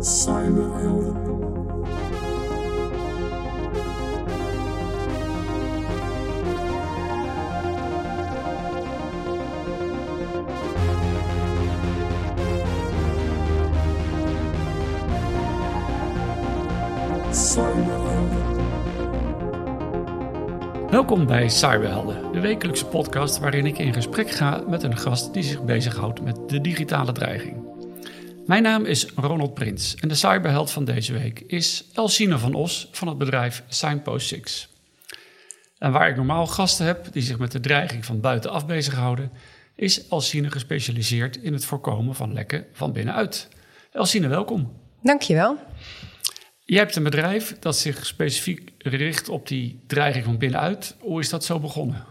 Cyberhelden. Welkom bij Cyberhelden, de wekelijkse podcast waarin ik in gesprek ga met een gast die zich bezighoudt met de digitale dreiging. Mijn naam is Ronald Prins en de cyberheld van deze week is Elsine van Os van het bedrijf Signpost 6. En waar ik normaal gasten heb die zich met de dreiging van buitenaf bezighouden, is Elsine gespecialiseerd in het voorkomen van lekken van binnenuit. Elsine, welkom. Dankjewel. Jij hebt een bedrijf dat zich specifiek richt op die dreiging van binnenuit. Hoe is dat zo begonnen?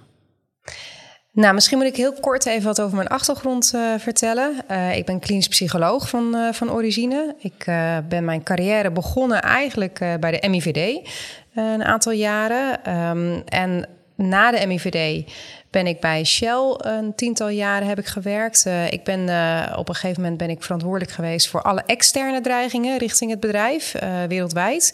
Nou, misschien moet ik heel kort even wat over mijn achtergrond eh, vertellen. Uh, ik ben klinisch psycholoog van, uh, van origine. Ik ben mijn carrière begonnen eigenlijk bij de MIVD een aantal jaren. Um, en na de MIVD ben ik bij Shell een tiental jaren heb ik gewerkt. Uh, ik ben uh, op een gegeven moment ben ik verantwoordelijk geweest voor alle externe dreigingen richting het bedrijf uh, wereldwijd.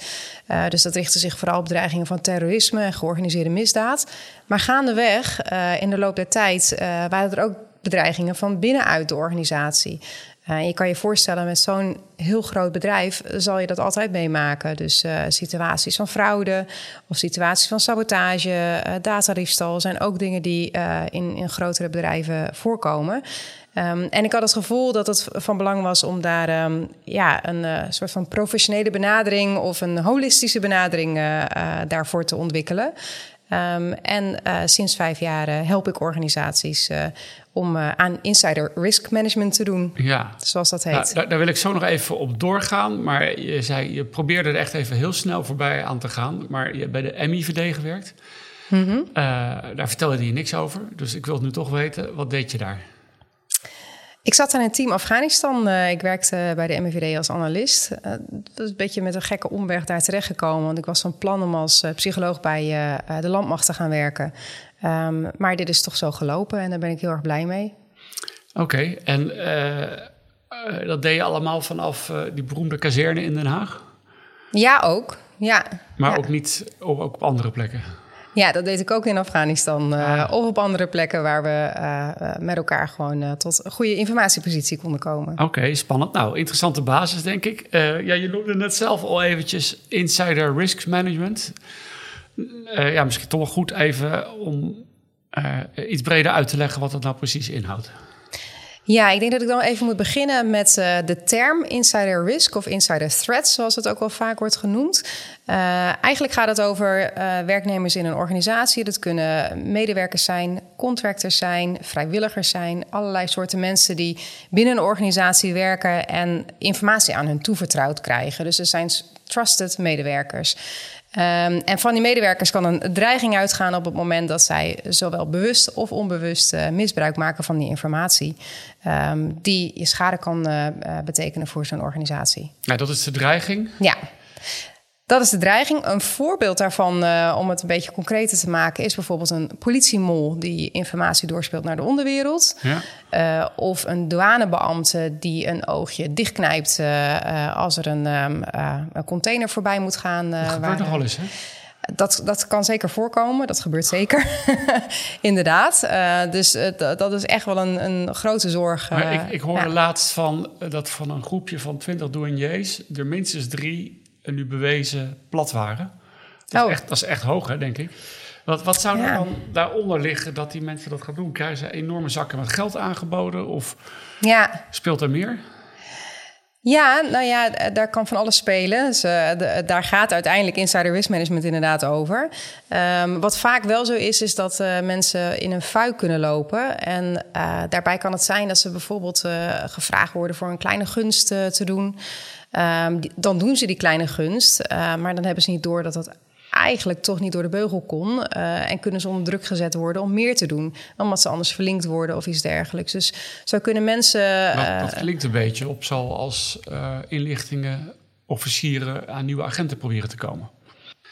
dus dat richtte zich vooral op dreigingen van terrorisme en georganiseerde misdaad. Maar gaandeweg in de loop der tijd waren er ook bedreigingen van binnenuit de organisatie. Je kan je voorstellen, met zo'n heel groot bedrijf zal je dat altijd meemaken. Dus uh, situaties van fraude of situaties van sabotage, uh, datariefstal zijn ook dingen die in, in grotere bedrijven voorkomen. Um, en ik had het gevoel dat het van belang was om daar um, ja, een soort van professionele benadering of een holistische benadering daarvoor te ontwikkelen. Um, en uh, sinds vijf jaar uh, help ik organisaties uh, om aan insider risk management te doen. Ja. Zoals dat heet. Nou, daar, daar, wil ik zo nog even op doorgaan. Maar je zei, je probeerde er echt even heel snel voorbij aan te gaan. Maar je hebt bij de MIVD gewerkt. Mm -hmm. daar vertelde je niks over. Dus ik wil het nu toch weten. Wat deed je daar? Ik zat in een team Afghanistan. Uh, ik werkte bij de MIVD als analist. Dat is een beetje met een gekke omweg daar terechtgekomen. Want ik was van plan om als uh, psycholoog bij de landmacht te gaan werken. Um, maar dit is toch zo gelopen en daar ben ik heel erg blij mee. Oké, okay, en dat deed je allemaal vanaf die beroemde kazerne in Den Haag? Ja, ook. Ja. Maar ja. ook niet ook op andere plekken? Ja, dat deed ik ook in Afghanistan. Uh, of op andere plekken waar we uh, met elkaar gewoon tot een goede informatiepositie konden komen. Oké, okay, spannend. Nou, interessante basis, denk ik. ja, je noemde net zelf al eventjes insider risk management. ja, misschien toch wel goed even om iets breder uit te leggen wat dat nou precies inhoudt. Ja, ik denk dat ik dan even moet beginnen met uh, de term insider risk of insider threat, zoals het ook wel vaak wordt genoemd. Uh, eigenlijk gaat het over uh, werknemers in een organisatie. Dat kunnen medewerkers zijn, contractors zijn, vrijwilligers zijn, allerlei soorten mensen die binnen een organisatie werken en informatie aan hun toevertrouwd krijgen. Dus er zijn trusted medewerkers. Um, en van die medewerkers kan een dreiging uitgaan op het moment dat zij zowel bewust of onbewust uh, misbruik maken van die informatie. Um, die je schade kan uh, betekenen voor zo'n organisatie. Ja, dat is de dreiging? Ja. Dat is de dreiging. Een voorbeeld daarvan, uh, om het een beetje concreter te maken, is bijvoorbeeld een politiemol die informatie doorspeelt naar de onderwereld. Ja. Uh, of een douanebeambte die een oogje dichtknijpt uh, als er een, um, een, container voorbij moet gaan. dat gebeurt nogal eens, hè? Dat, dat kan zeker voorkomen, dat gebeurt zeker. Inderdaad. Dus dat is echt wel een, een grote zorg. Maar ik, ik hoorde ja. laatst van dat van een groepje van 20 douaniers er minstens drie nu bewezen plat waren. Dat, oh. is, echt, dat is echt hoog, hè, denk ik. Wat, wat zou ja. er dan daaronder liggen dat die mensen dat gaan doen? Krijgen ze enorme zakken met geld aangeboden? Of ja. speelt er meer? Ja, nou ja, daar kan van alles spelen. Dus, uh, de, daar gaat uiteindelijk insider risk management inderdaad over. Um, wat vaak wel zo is, is dat uh, mensen in een fuik kunnen lopen. En uh, daarbij kan het zijn dat ze bijvoorbeeld gevraagd worden voor een kleine gunst te doen. Um, die, dan doen ze die kleine gunst, maar dan hebben ze niet door dat dat eigenlijk toch niet door de beugel kon. Uh, en kunnen ze onder druk gezet worden om meer te doen. Omdat ze anders verlinkt worden of iets dergelijks. Dus zo kunnen mensen. Uh, dat klinkt een beetje op zoals uh, inlichtingen, officieren aan nieuwe agenten proberen te komen.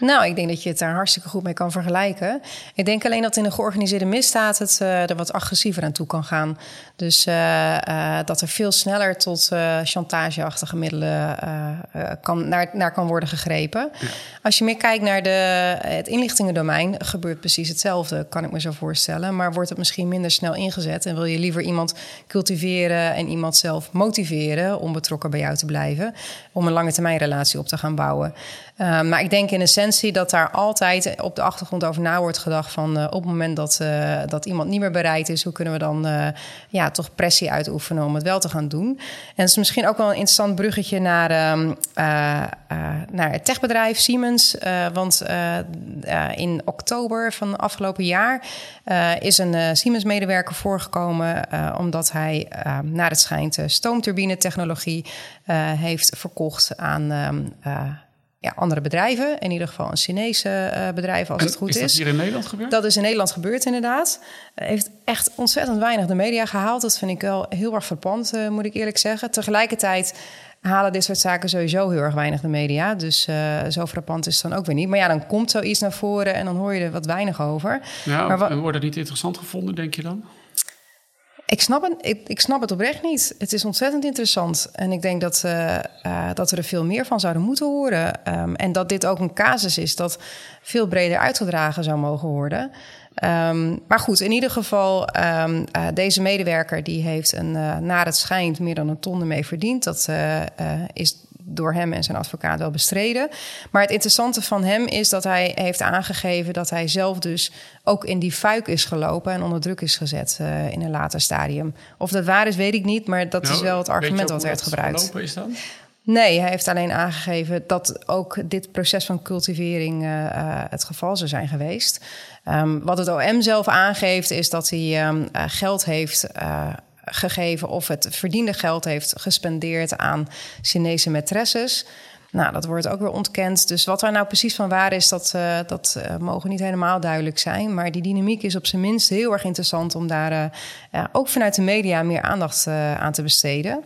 Nou, ik denk dat je het daar hartstikke goed mee kan vergelijken. Ik denk alleen dat in een georganiseerde misdaad het uh, er wat agressiever aan toe kan gaan. Dus uh, uh, dat er veel sneller tot chantageachtige middelen kan, naar, naar kan worden gegrepen. Ja. Als je meer kijkt naar de, het inlichtingendomein, gebeurt precies hetzelfde, kan ik me zo voorstellen. Maar wordt het misschien minder snel ingezet en wil je liever iemand cultiveren en iemand zelf motiveren om betrokken bij jou te blijven, om een lange termijn relatie op te gaan bouwen. Maar ik denk in essentie dat daar altijd op de achtergrond over na wordt gedacht van uh, op het moment dat, uh, dat iemand niet meer bereid is, hoe kunnen we dan ja, toch pressie uitoefenen om het wel te gaan doen. En het is misschien ook wel een interessant bruggetje naar, ehm, naar het techbedrijf Siemens. want in oktober van afgelopen jaar is een Siemens-medewerker voorgekomen omdat hij naar het schijnt stoomturbine-technologie heeft verkocht aan ja, andere bedrijven. In ieder geval een Chinese uh, bedrijf, als het goed is. Is dat hier in Nederland gebeurd? Dat is in Nederland gebeurd, inderdaad. Uh, heeft echt ontzettend weinig de media gehaald. Dat vind ik wel heel erg verpand, uh, moet ik eerlijk zeggen. Tegelijkertijd halen dit soort zaken sowieso heel erg weinig de media. Dus zo frappant is het dan ook weer niet. Maar ja, dan komt zoiets naar voren en dan hoor je er wat weinig over. Ja, maar en wordt het niet interessant gevonden, denk je dan? Ik snap, het, ik, ik, snap het oprecht niet. Het is ontzettend interessant. En ik denk dat, uh, uh, dat we er veel meer van zouden moeten horen. Um, en dat dit ook een casus is dat veel breder uitgedragen zou mogen worden. Um, maar goed, in ieder geval, um, uh, deze medewerker die heeft een, naar het schijnt meer dan een ton ermee verdiend. Dat is door hem en zijn advocaat wel bestreden. Maar het interessante van hem is dat hij heeft aangegeven dat hij zelf dus ook in die fuik is gelopen en onder druk is gezet uh, in een later stadium. Of dat waar is, weet ik niet, maar dat nou, is wel het argument dat werd gebruikt. is dan? Nee, hij heeft alleen aangegeven dat ook dit proces van cultivering uh, uh, het geval zou zijn geweest. Um, wat het OM zelf aangeeft, is dat hij um, geld heeft gegeven of het verdiende geld heeft gespendeerd aan Chinese maîtresses. Nou, dat wordt ook weer ontkend. Dus wat daar nou precies van waar is, dat, uh, dat uh, mogen niet helemaal duidelijk zijn. Maar die dynamiek is op zijn minst heel erg interessant om daar ja, ook vanuit de media meer aandacht aan te besteden.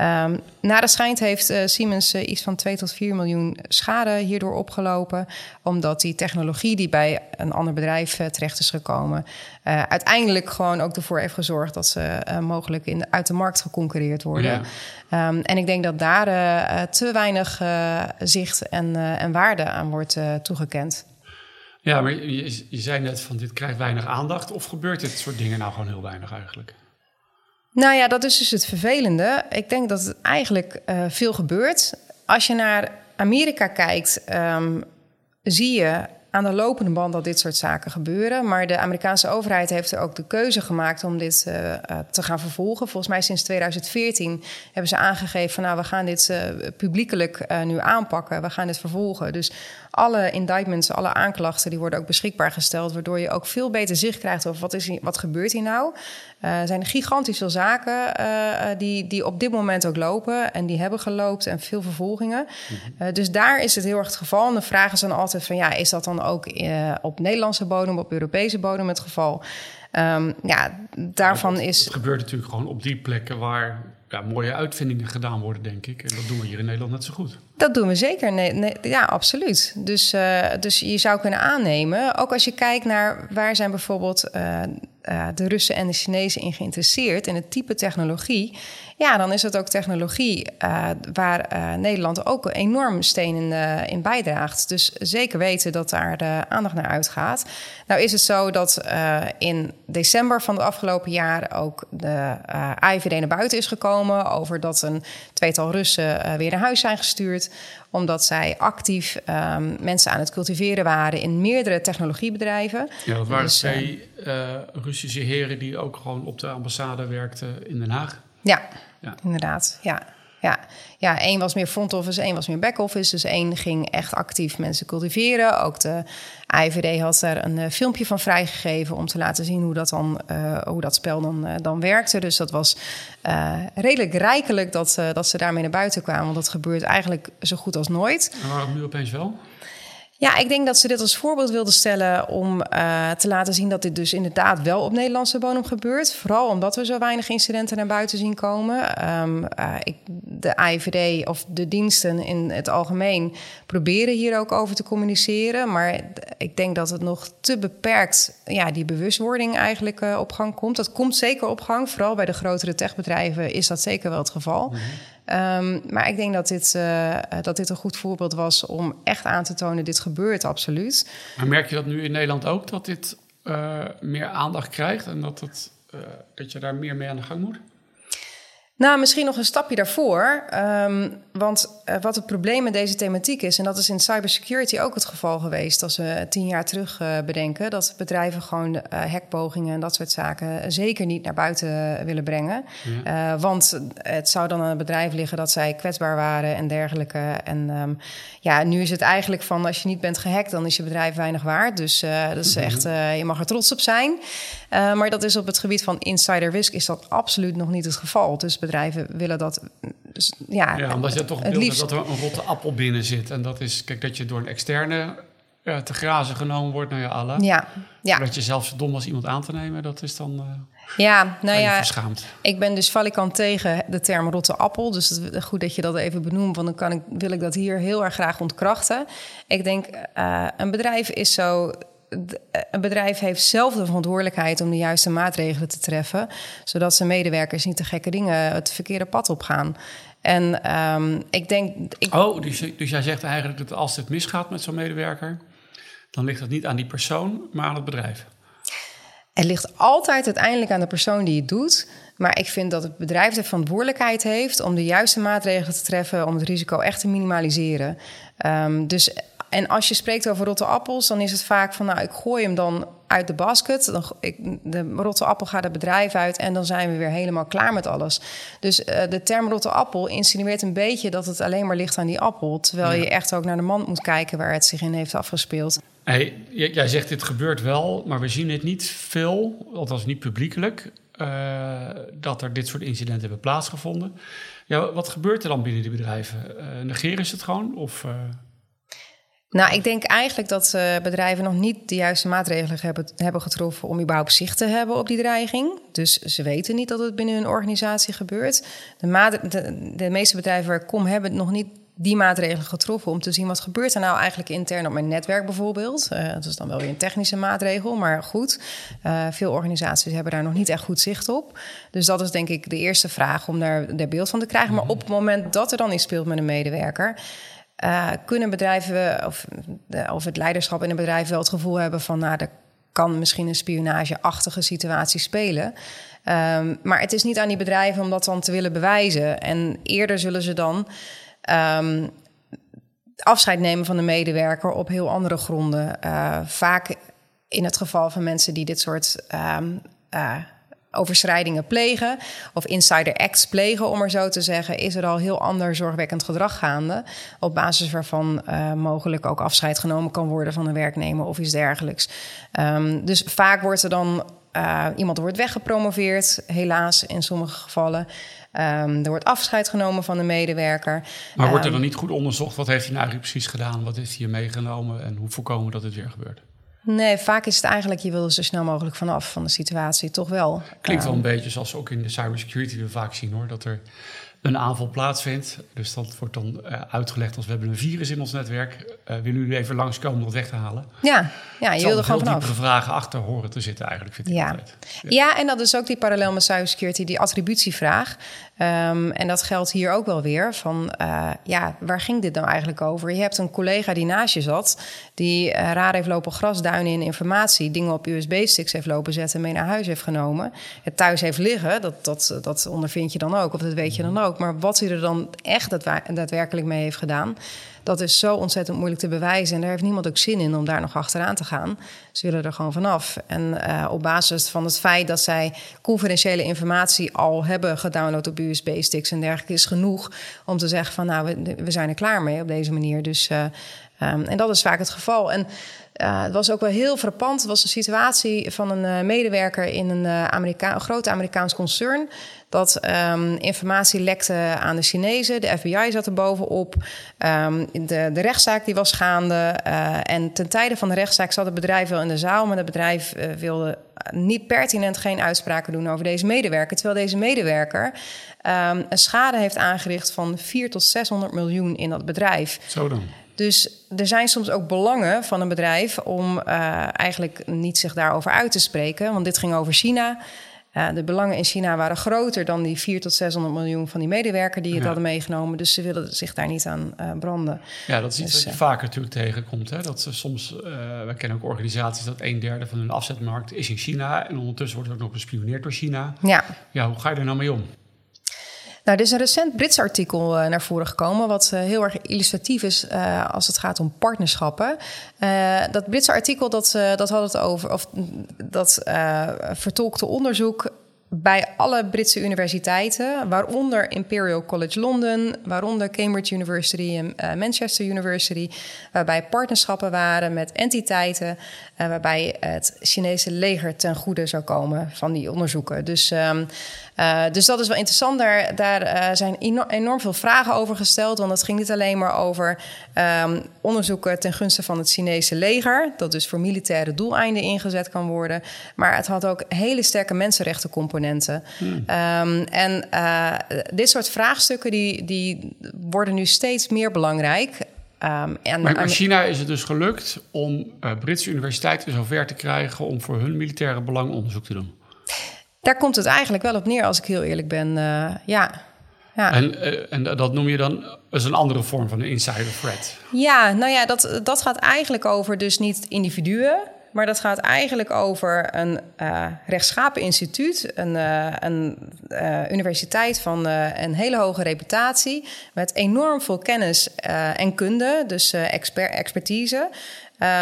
Um, na de schijnt heeft uh, Siemens uh, iets van 2 tot 4 miljoen schade hierdoor opgelopen. Omdat die technologie die bij een ander bedrijf uh, terecht is gekomen, uiteindelijk gewoon ook ervoor heeft gezorgd dat ze mogelijk in, uit de markt geconcureerd worden. Ja. Um, en ik denk dat daar te weinig zicht en, en waarde aan wordt toegekend. Ja, maar je, je zei net van dit krijgt weinig aandacht. Of gebeurt dit soort dingen nou gewoon heel weinig eigenlijk? Nou ja, dat is dus het vervelende. Ik denk dat het eigenlijk uh, veel gebeurt. Als je naar Amerika kijkt, um, zie je aan de lopende band dat dit soort zaken gebeuren. Maar de Amerikaanse overheid heeft er ook de keuze gemaakt om dit uh, uh, te gaan vervolgen. Volgens mij sinds 2014 hebben ze aangegeven van nou, we gaan dit uh, publiekelijk nu aanpakken. We gaan dit vervolgen. Dus alle indictments, alle aanklachten, die worden ook beschikbaar gesteld. Waardoor je ook veel beter zicht krijgt over wat, is hier, wat gebeurt hier nou. Er zijn gigantisch veel zaken die, die op dit moment ook lopen. En die hebben geloopt en veel vervolgingen. Mm-hmm. dus daar is het heel erg het geval. En de vraag is dan altijd van ja, is dat dan ook op Nederlandse bodem, op Europese bodem het geval. Um, ja, daarvan het, is. Het gebeurt natuurlijk gewoon op die plekken waar ja, mooie uitvindingen gedaan worden, denk ik. En dat doen we hier in Nederland net zo goed. Dat doen we zeker. Nee, nee, ja, absoluut. Dus, uh, dus je zou kunnen aannemen, ook als je kijkt naar waar zijn bijvoorbeeld uh, uh, de Russen en de Chinezen in geïnteresseerd in het type technologie. Ja, dan is het ook technologie waar Nederland ook enorm steen in, in, bijdraagt. Dus zeker weten dat daar de aandacht naar uitgaat. Nou is het zo dat in december van het afgelopen jaar ook de AIVD naar buiten is gekomen over dat een tweetal Russen weer naar huis zijn gestuurd omdat zij actief um, mensen aan het cultiveren waren in meerdere technologiebedrijven. Ja, dat waren dus, twee uh, Russische heren die ook gewoon op de ambassade werkten in Den Haag. Ja, ja. inderdaad. Ja. Ja. ja, één was meer front office, één was meer back office. Dus één ging echt actief mensen cultiveren. Ook de IVD had daar een uh, filmpje van vrijgegeven om te laten zien hoe dat, dan, uh, hoe dat spel dan, uh, dan werkte. Dus dat was redelijk rijkelijk dat, dat ze daarmee naar buiten kwamen. Want dat gebeurt eigenlijk zo goed als nooit. En waarom nu opeens wel? Ja, ik denk dat ze dit als voorbeeld wilden stellen om uh, te laten zien dat dit dus inderdaad wel op Nederlandse bodem gebeurt. Vooral omdat we zo weinig incidenten naar buiten zien komen. Um, uh, ik, de AIVD of de diensten in het algemeen proberen hier ook over te communiceren. Maar ik denk dat het nog te beperkt ja, die bewustwording eigenlijk uh, op gang komt. Dat komt zeker op gang. Vooral bij de grotere techbedrijven is dat zeker wel het geval. Mm Um, maar ik denk dat dit, uh, dat dit een goed voorbeeld was om echt aan te tonen: dit gebeurt absoluut. Maar merk je dat nu in Nederland ook, dat dit uh, meer aandacht krijgt en dat, het, dat je daar meer mee aan de gang moet? Nou, misschien nog een stapje daarvoor. Um, want uh, wat het probleem met deze thematiek is, en dat is in cybersecurity ook het geval geweest, als we tien jaar terug uh, bedenken, dat bedrijven gewoon uh, hackpogingen en dat soort zaken zeker niet naar buiten willen brengen. Ja. want het zou dan aan het bedrijf liggen dat zij kwetsbaar waren en dergelijke. En um, ja, nu is het eigenlijk van als je niet bent gehackt, dan is je bedrijf weinig waard. Dus dat is echt, je mag er trots op zijn. maar dat is op het gebied van insider risk is dat absoluut nog niet het geval. Dus bedrijven willen dat. Dus, ja, ja, omdat je toch het liefst... dat er een rotte appel binnen zit. En dat is, kijk, dat je door een externe ja, te grazen genomen wordt naar je alle. Ja, ja. Dat je zelfs dom als iemand aan te nemen, dat is dan. Uh, ja, nou ja, ik ben dus valikant tegen de term rotte appel. Dus het is goed dat je dat even benoemt, want dan kan ik, wil ik dat hier heel erg graag ontkrachten. Ik denk, uh, een bedrijf is zo een bedrijf heeft zelf de verantwoordelijkheid om de juiste maatregelen te treffen, zodat zijn medewerkers niet de gekke dingen het verkeerde pad op gaan. En um, ik denk. Ik... Oh, dus, dus jij zegt eigenlijk dat als het misgaat met zo'n medewerker, dan ligt het niet aan die persoon, maar aan het bedrijf. Het ligt altijd uiteindelijk aan de persoon die het doet. Maar ik vind dat het bedrijf de verantwoordelijkheid heeft om de juiste maatregelen te treffen om het risico echt te minimaliseren. Um, dus en als je spreekt over rotte appels, dan is het vaak van, nou, ik gooi hem dan uit de basket. Dan, ik, de rotte appel gaat het bedrijf uit en dan zijn we weer helemaal klaar met alles. Dus uh, de term rotte appel insinueert een beetje dat het alleen maar ligt aan die appel. Terwijl ja. je echt ook naar de mand moet kijken waar het zich in heeft afgespeeld. Hey, jij zegt dit gebeurt wel, maar we zien het niet veel, althans niet publiekelijk, uh, dat er dit soort incidenten hebben plaatsgevonden. Ja, wat gebeurt er dan binnen die bedrijven? Uh, negeren ze het gewoon? Of, nou, ik denk eigenlijk dat uh, bedrijven nog niet de juiste maatregelen hebben, hebben getroffen om überhaupt zicht te hebben op die dreiging. Dus ze weten niet dat het binnen hun organisatie gebeurt. De, de, de meeste bedrijven waar ik kom hebben nog niet die maatregelen getroffen om te zien wat gebeurt er nou eigenlijk intern op mijn netwerk bijvoorbeeld. Uh, dat is dan wel weer een technische maatregel, maar goed. Uh, veel organisaties hebben daar nog niet echt goed zicht op. Dus dat is denk ik de eerste vraag om daar, daar beeld van te krijgen. Maar op het moment dat er dan iets speelt met een medewerker uh, kunnen bedrijven of, of het leiderschap in een bedrijf wel het gevoel hebben van, nou, er kan misschien een spionageachtige situatie spelen. Um, maar het is niet aan die bedrijven om dat dan te willen bewijzen. En eerder zullen ze dan um, afscheid nemen van de medewerker op heel andere gronden. Uh, vaak in het geval van mensen die dit soort um, uh, overschrijdingen plegen of insider acts plegen, om er zo te zeggen, is er al heel ander zorgwekkend gedrag gaande. Op basis waarvan uh, mogelijk ook afscheid genomen kan worden van een werknemer of iets dergelijks. Um, dus vaak wordt er dan uh, iemand wordt weggepromoveerd, helaas in sommige gevallen. Um, er wordt afscheid genomen van de medewerker. Maar wordt er dan niet goed onderzocht? Wat heeft hij nou eigenlijk precies gedaan? Wat heeft hij meegenomen? En hoe voorkomen dat het weer gebeurt? Nee, vaak is het eigenlijk, je wil er zo snel mogelijk vanaf van de situatie, toch wel. Klinkt wel een beetje zoals ook in de cybersecurity we vaak zien hoor, dat er een aanval plaatsvindt. Dus dat wordt dan uh, uitgelegd als we hebben een virus in ons netwerk. Uh, willen jullie even langskomen om dat weg te halen? Ja, ja je wil er gewoon vanaf. vragen achter horen te zitten eigenlijk, vind ik ja. Ja. ja, en dat is ook die parallel met cybersecurity, die attributievraag. Um, en dat geldt hier ook wel weer. Van uh, ja, waar ging dit nou eigenlijk over? Je hebt een collega die naast je zat, die uh, raar heeft lopen grasduinen in informatie, dingen op USB-sticks heeft lopen zetten en mee naar huis heeft genomen. Het thuis heeft liggen, dat, dat, dat ondervind je dan ook, of dat weet je dan ook. Maar wat hij er dan echt daadwerkelijk mee heeft gedaan, dat is zo ontzettend moeilijk te bewijzen. En daar heeft niemand ook zin in om daar nog achteraan te gaan. Ze willen er gewoon vanaf. En uh, op basis van het feit dat zij confidentiële informatie al hebben gedownload op USB-sticks en dergelijke, is genoeg om te zeggen van nou, we, we zijn er klaar mee op deze manier. Dus uh, Um, en dat is vaak het geval. En uh, het was ook wel heel frappant. Het was een situatie van een uh, medewerker in een, uh, Amerika groot Amerikaans concern. Dat um, informatie lekte aan de Chinezen. De FBI zat er bovenop. Um, de, de rechtszaak die was gaande. en ten tijde van de rechtszaak zat het bedrijf wel in de zaal. Maar het bedrijf wilde niet pertinent geen uitspraken doen over deze medewerker. Terwijl deze medewerker um, een schade heeft aangericht van 4 tot 600 miljoen in dat bedrijf. Zo dan. Dus er zijn soms ook belangen van een bedrijf om uh, eigenlijk niet zich daarover uit te spreken. Want dit ging over China. Uh, de belangen in China waren groter dan die 4 tot 600 miljoen van die medewerker die het ja. hadden meegenomen. Dus ze willen zich daar niet aan uh, branden. Ja, dat is iets dus, wat je vaker natuurlijk tegenkomt. Hè? Dat ze soms, we kennen ook organisaties dat een derde van hun afzetmarkt is in China. En ondertussen wordt het ook nog bespioneerd door China. Ja. Ja, hoe ga je er nou mee om? Nou, er is een recent Brits artikel uh, naar voren gekomen, wat uh, heel erg illustratief is uh, als het gaat om partnerschappen. dat Britse artikel dat, dat had het over, of dat vertolkte onderzoek bij alle Britse universiteiten, waaronder Imperial College London, waaronder Cambridge University en Manchester University, waarbij partnerschappen waren met entiteiten, waarbij het Chinese leger ten goede zou komen van die onderzoeken. Dus, um, uh, dus dat is wel interessant. Daar, daar zijn enorm, enorm, veel vragen over gesteld, want het ging niet alleen maar over um, onderzoeken ten gunste van het Chinese leger, dat dus voor militaire doeleinden ingezet kan worden, maar het had ook hele sterke mensenrechtencomponenten Hmm. Um, en uh, dit soort vraagstukken die, die worden nu steeds meer belangrijk. Um, en, maar in China is het dus gelukt om Britse universiteiten zover te krijgen om voor hun militaire belang onderzoek te doen. Daar komt het eigenlijk wel op neer, als ik heel eerlijk ben. Uh, ja. Ja. En, uh, en dat noem je dan als een andere vorm van een insider threat? Ja, nou ja, dat, dat gaat eigenlijk over dus niet individuen, maar dat gaat eigenlijk over een uh, rechtschapen instituut, een, uh, een uh, universiteit van een hele hoge reputatie, met enorm veel kennis en kunde, dus expert, expertise.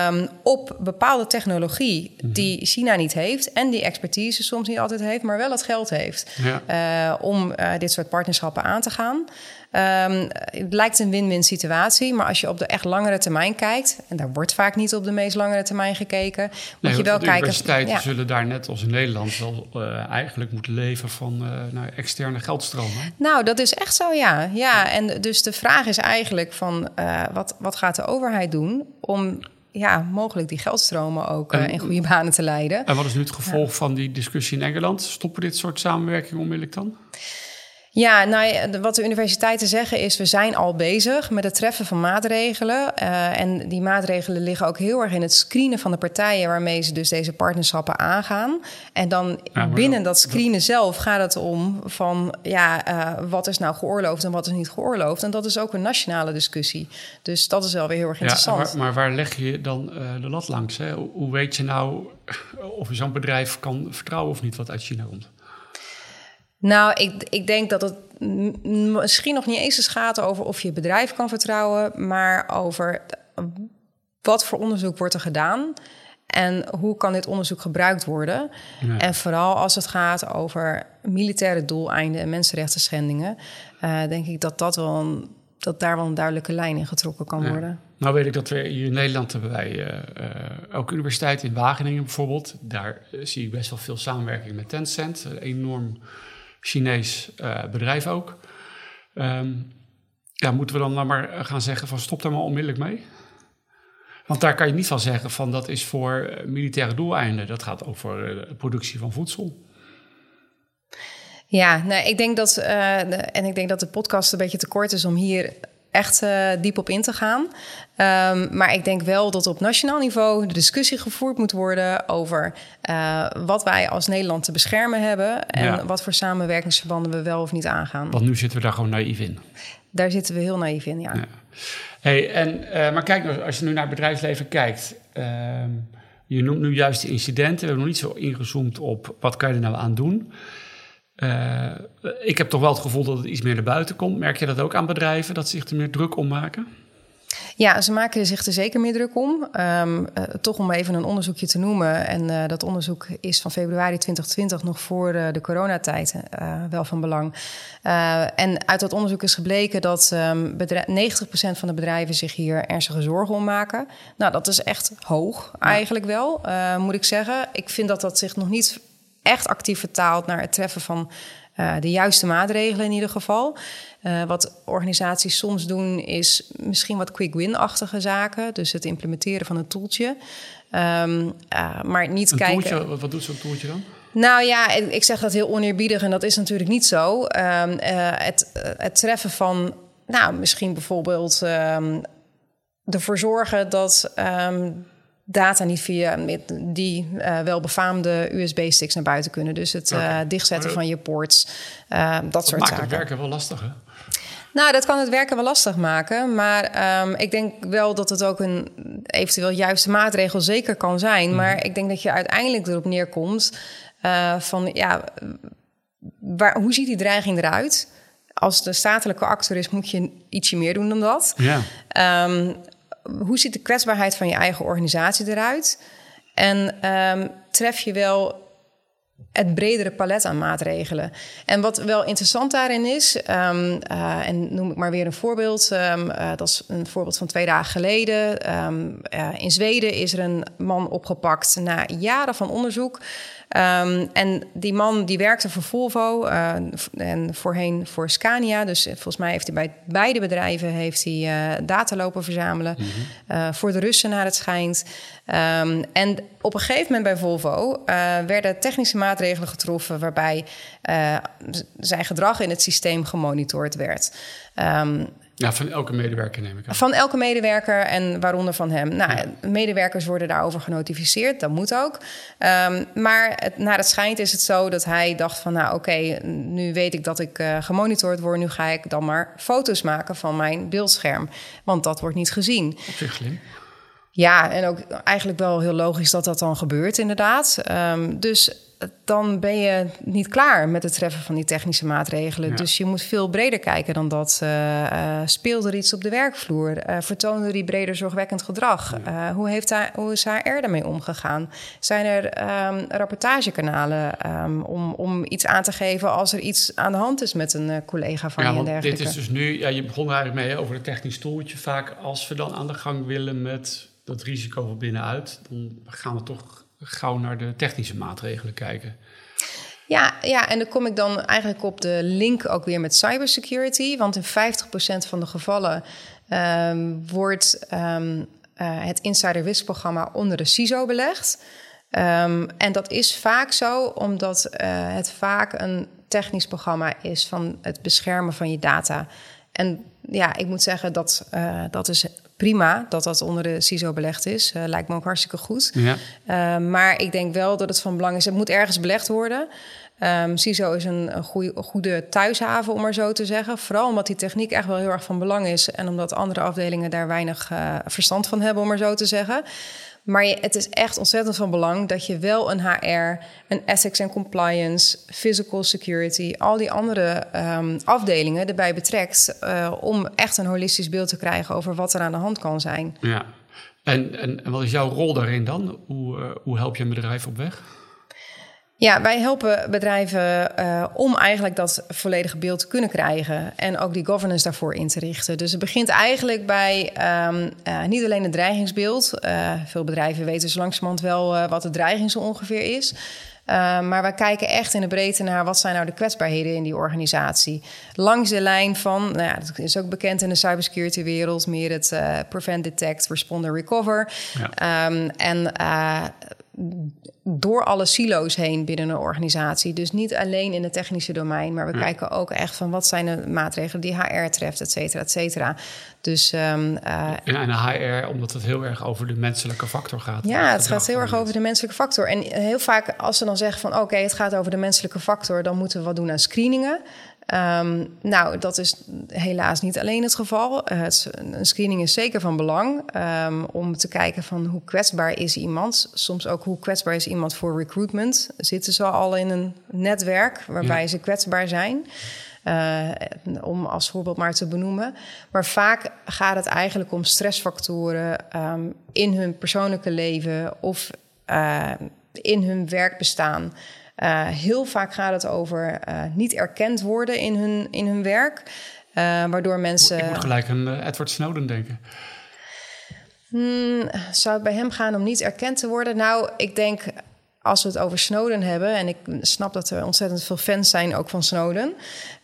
Um, op bepaalde technologie die China niet heeft en die expertise soms niet altijd heeft, maar wel het geld heeft ja. om dit soort partnerschappen aan te gaan. Um, het lijkt een win-win situatie, maar als je op de echt langere termijn kijkt, en daar wordt vaak niet op de meest langere termijn gekeken, moet nee, je wel de kijken. Universiteiten ja. zullen daar net als in Nederland wel uh, eigenlijk moeten leven van uh, nou, externe geldstromen. Nou, dat is echt zo, ja. ja. En dus de vraag is eigenlijk van uh, wat, wat gaat de overheid doen om ja, mogelijk die geldstromen ook en, in goede banen te leiden. En wat is nu het gevolg ja. van die discussie in Engeland? Stoppen dit soort samenwerking onmiddellijk dan? Ja, nou, wat de universiteiten zeggen is, we zijn al bezig met het treffen van maatregelen. Uh, en die maatregelen liggen ook heel erg in het screenen van de partijen waarmee ze dus deze partnerschappen aangaan. En dan ja, binnen dat screenen zelf gaat het om van, ja, uh, wat is nou geoorloofd en wat is niet geoorloofd. En dat is ook een nationale discussie. Dus dat is wel weer heel erg interessant. Ja, maar, maar waar leg je dan uh, de lat langs? Hè? Hoe weet je nou of je zo'n bedrijf kan vertrouwen of niet wat uit China komt? Nou, ik, ik denk dat het misschien nog niet eens eens gaat over of je bedrijf kan vertrouwen, maar over wat voor onderzoek wordt er gedaan en hoe kan dit onderzoek gebruikt worden. Ja. En vooral als het gaat over militaire doeleinden en mensenrechten schendingen, uh, denk ik dat, dat, wel een, dat daar wel een duidelijke lijn in getrokken kan ja. worden. Nou weet ik dat we hier in Nederland hebben wij uh, ook universiteit in Wageningen bijvoorbeeld. Daar zie ik best wel veel samenwerking met Tencent. Enorm Chinees uh, bedrijf ook. Um, ja, moeten we dan nou maar gaan zeggen van stop daar maar onmiddellijk mee? Want daar kan je niet van zeggen van dat is voor militaire doeleinden. Dat gaat over uh, de productie van voedsel. Ja, nou, ik denk dat, en ik denk dat de podcast een beetje te kort is om hier echt uh, diep op in te gaan. Um, maar ik denk wel dat op nationaal niveau de discussie gevoerd moet worden over uh, wat wij als Nederland te beschermen hebben en ja. wat voor samenwerkingsverbanden we wel of niet aangaan. Want nu zitten we daar gewoon naïef in. Daar zitten we heel naïef in, ja. ja. Hey, en, uh, maar kijk, als je nu naar het bedrijfsleven kijkt. je noemt nu juist de incidenten. We hebben nog niet zo ingezoomd op wat kan je er nou aan doen. Uh, ik heb toch wel het gevoel dat het iets meer naar buiten komt. Merk je dat ook aan bedrijven, dat ze zich er meer druk om maken? Ja, ze maken zich er zeker meer druk om. Um, uh, toch om even een onderzoekje te noemen. En uh, dat onderzoek is van februari 2020, nog voor uh, de coronatijd, wel van belang. en uit dat onderzoek is gebleken dat um, 90% van de bedrijven zich hier ernstige zorgen om maken. Nou, dat is echt hoog, eigenlijk wel, moet ik zeggen. Ik vind dat dat zich nog niet echt actief vertaalt naar het treffen van uh, de juiste maatregelen in ieder geval. Uh, wat organisaties soms doen is misschien wat quick win-achtige zaken. Dus het implementeren van een toeltje. Um, uh, maar niet een kijken... Toeltje, wat, wat doet zo'n toeltje dan? Nou ja, ik zeg dat heel oneerbiedig en dat is natuurlijk niet zo. Um, het, het treffen van, nou, misschien bijvoorbeeld um, ervoor zorgen dat data niet via die uh, wel befaamde USB-sticks naar buiten kunnen. Dus het okay. uh, dichtzetten van je ports, uh, dat, dat soort maakt zaken. het werken wel lastig, hè? Nou, dat kan het werken wel lastig maken. Maar um, ik denk wel dat het ook een eventueel juiste maatregel zeker kan zijn. Mm. Maar ik denk dat je uiteindelijk erop neerkomt van ja, waar, hoe ziet die dreiging eruit? Als de statelijke actor is, moet je ietsje meer doen dan dat. Ja. Um, hoe ziet de kwetsbaarheid van je eigen organisatie eruit? En um, tref je wel het bredere palet aan maatregelen. En wat wel interessant daarin is, um, uh, en noem ik maar weer een voorbeeld. Um, uh, dat is een voorbeeld van twee dagen geleden. Uh, in Zweden is er een man opgepakt na jaren van onderzoek. Um, en die man die werkte voor Volvo uh, en voorheen voor Scania. Dus volgens mij heeft hij bij beide bedrijven heeft hij, uh, data lopen verzamelen. Mm -hmm. uh, voor de Russen naar het schijnt. Um, en op een gegeven moment bij Volvo werden technische maatregelen getroffen... waarbij zijn gedrag in het systeem gemonitord werd. Um, ja, van elke medewerker neem ik aan. Van elke medewerker en waaronder van hem. Nou, ja. medewerkers worden daarover genotificeerd, dat moet ook. Um, maar het, naar het schijnt is het zo dat hij dacht van... nou oké, okay, nu weet ik dat ik uh, gemonitord word... nu ga ik dan maar foto's maken van mijn beeldscherm. Want dat wordt niet gezien. Op zich slim. Ja, en ook eigenlijk wel heel logisch dat dat dan gebeurt inderdaad. Um, dus dan ben je niet klaar met het treffen van die technische maatregelen. Ja. Dus je moet veel breder kijken dan dat. Uh, uh, speelt er iets op de werkvloer? Uh, vertoonde die breder zorgwekkend gedrag? Ja. hoe, heeft hij, hoe is HR daarmee omgegaan? Zijn er um, rapportagekanalen um, om, om iets aan te geven als er iets aan de hand is met een collega van ja, je en dergelijke? Dit is dus nu, ja, je begon eigenlijk mee over het technisch toeltje. Vaak als we dan aan de gang willen met dat risico van binnenuit, dan gaan we toch gauw naar de technische maatregelen kijken. Ja, ja, en dan kom ik dan eigenlijk op de link ook weer met cybersecurity. Want in 50% van de gevallen um, wordt um, uh, het Insider Risk programma onder de CISO belegd. Um, en dat is vaak zo omdat uh, het vaak een technisch programma is van het beschermen van je data. En ja, ik moet zeggen dat uh, dat is prima dat dat onder de CISO belegd is. Uh, lijkt me ook hartstikke goed. Ja. Uh, maar ik denk wel dat het van belang is. Het moet ergens belegd worden. Um, CISO is een, een, goeie, een goede thuishaven, om maar zo te zeggen. Vooral omdat die techniek echt wel heel erg van belang is. En omdat andere afdelingen daar weinig uh, verstand van hebben, om maar zo te zeggen. Maar het is echt ontzettend van belang dat je wel een HR, een ethics en compliance, physical security, al die andere um, afdelingen erbij betrekt. Uh, om echt een holistisch beeld te krijgen over wat er aan de hand kan zijn. Ja, en, en, wat is jouw rol daarin dan? Hoe, uh, hoe help je een bedrijf op weg? Ja, wij helpen bedrijven uh, om eigenlijk dat volledige beeld te kunnen krijgen en ook die governance daarvoor in te richten. Dus het begint eigenlijk bij um, uh, niet alleen het dreigingsbeeld. Uh, veel bedrijven weten zo langzamerhand wel wat de dreiging zo ongeveer is. maar wij kijken echt in de breedte naar wat zijn nou de kwetsbaarheden in die organisatie. Langs de lijn van, nou ja, dat is ook bekend in de cybersecurity wereld, meer het prevent, detect, respond en recover. Ja. Um, en door alle silo's heen binnen een organisatie. Dus niet alleen in het technische domein, maar we ja. kijken ook echt van wat zijn de maatregelen die HR treft, et cetera, et cetera. Dus, um, uh, ja, en HR, omdat het heel erg over de menselijke factor gaat. Ja, het gaat heel erg over de menselijke factor. En heel vaak als ze dan zeggen van oké, okay, het gaat over de menselijke factor, dan moeten we wat doen aan screeningen. Um, nou, dat is helaas niet alleen het geval. Uh, het, een screening is zeker van belang um, om te kijken van hoe kwetsbaar is iemand. Soms ook hoe kwetsbaar is iemand voor recruitment. Zitten ze al in een netwerk waarbij ja. ze kwetsbaar zijn. om als voorbeeld maar te benoemen. Maar vaak gaat het eigenlijk om stressfactoren ehm, in hun persoonlijke leven of in hun werkbestaan. Uh, heel vaak gaat het over niet erkend worden in hun, in hun werk. Waardoor mensen. Ik moet gelijk aan Edward Snowden denken. Hmm, zou het bij hem gaan om niet erkend te worden? Nou, ik denk als we het over Snowden hebben, en ik snap dat er ontzettend veel fans zijn ook van Snowden.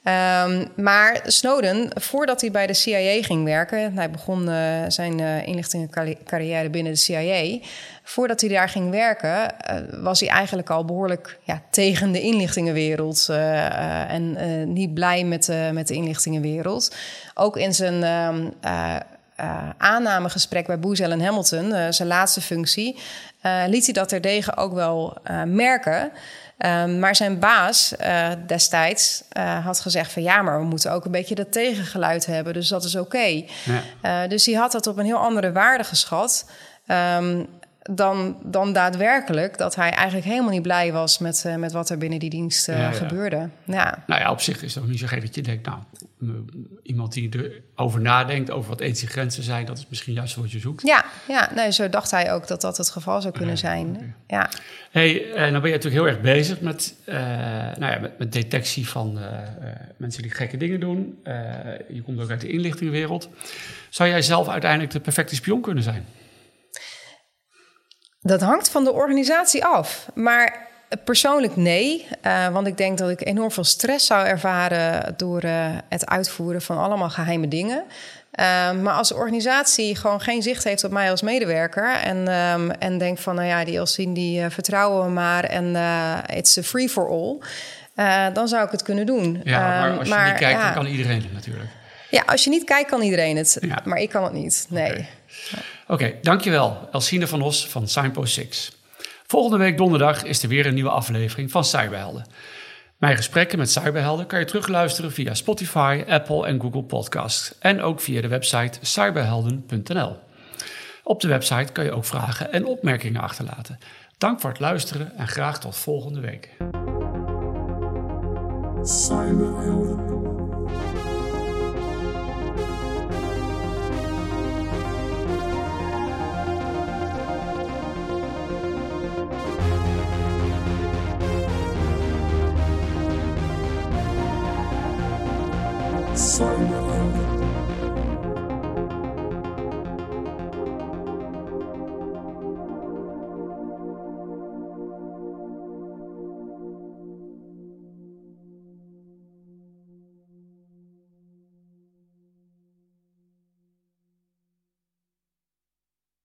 Um, maar Snowden, voordat hij bij de CIA ging werken, hij begon uh, zijn uh, inlichtingencarrière binnen de CIA. Voordat hij daar ging werken, uh, was hij eigenlijk al behoorlijk ja, tegen de inlichtingenwereld en niet blij met, met de inlichtingenwereld. Ook in zijn um, uh, aannamegesprek bij Booz en Hamilton, uh, zijn laatste functie, uh, liet hij dat terdege ook wel merken. Um, maar zijn baas destijds had gezegd van ja, maar we moeten ook een beetje dat tegengeluid hebben, dus dat is oké. Okay. Ja. dus hij had dat op een heel andere waarde geschat. Um, dan, dan daadwerkelijk dat hij eigenlijk helemaal niet blij was met, uh, met wat er binnen die dienst uh, ja, gebeurde. Ja. Nou ja, op zich is het ook niet zo gek dat je denkt, nou, iemand die erover nadenkt, over wat ethische grenzen zijn, dat is misschien juist wat je zoekt. Ja, ja nee, zo dacht hij ook dat dat het geval zou kunnen zijn. Ja. Hey, uh, nou ben je natuurlijk heel erg bezig met, nou ja, met, met detectie van mensen die gekke dingen doen. je komt ook uit de inlichtingenwereld. Zou jij zelf uiteindelijk de perfecte spion kunnen zijn? Dat hangt van de organisatie af. Maar persoonlijk nee. Uh, want ik denk dat ik enorm veel stress zou ervaren door uh, het uitvoeren van allemaal geheime dingen. Uh, maar als de organisatie gewoon geen zicht heeft op mij als medewerker en, um, en denkt van, nou ja, die Elsien die vertrouwen we maar en it's a free for all, dan zou ik het kunnen doen. Ja, maar als je maar, niet kijkt, ja, dan kan iedereen het natuurlijk. Ja, als je niet kijkt, kan iedereen het. Ja. Maar ik kan het niet. Nee. Okay. Oké, dankjewel. Elsine van Os van Signpost 6. Volgende week donderdag is er weer een nieuwe aflevering van Cyberhelden. Mijn gesprekken met cyberhelden kan je terugluisteren via Spotify, Apple en Google Podcasts. En ook via de website cyberhelden.nl. Op de website kan je ook vragen en opmerkingen achterlaten. Dank voor het luisteren en graag tot volgende week.